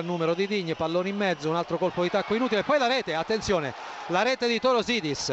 gran numero di Digne, pallone in mezzo, un altro colpo di tacco inutile, poi la rete, attenzione, la rete di Torosidis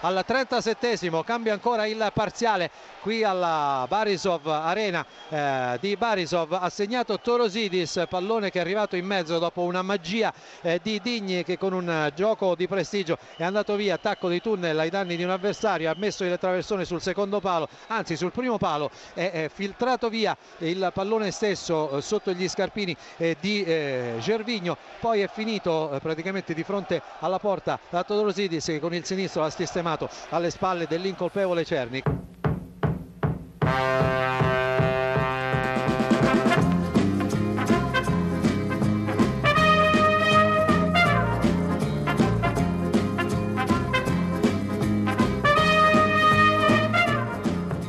al 37esimo, cambia ancora il parziale qui alla Barisov Arena eh, di Barisov, ha segnato Torosidis, pallone che è arrivato in mezzo dopo una magia eh, di Digne che con un gioco di prestigio è andato via, attacco di tunnel ai danni di un avversario, ha messo il traversone sul secondo palo, anzi sul primo palo, è, è filtrato via il pallone stesso eh, sotto gli scarpini eh, di eh, Gervigno, poi è finito eh, praticamente di fronte alla porta da Todorosidis che con il sinistro ha sistemato alle spalle dell'incolpevole Cernic.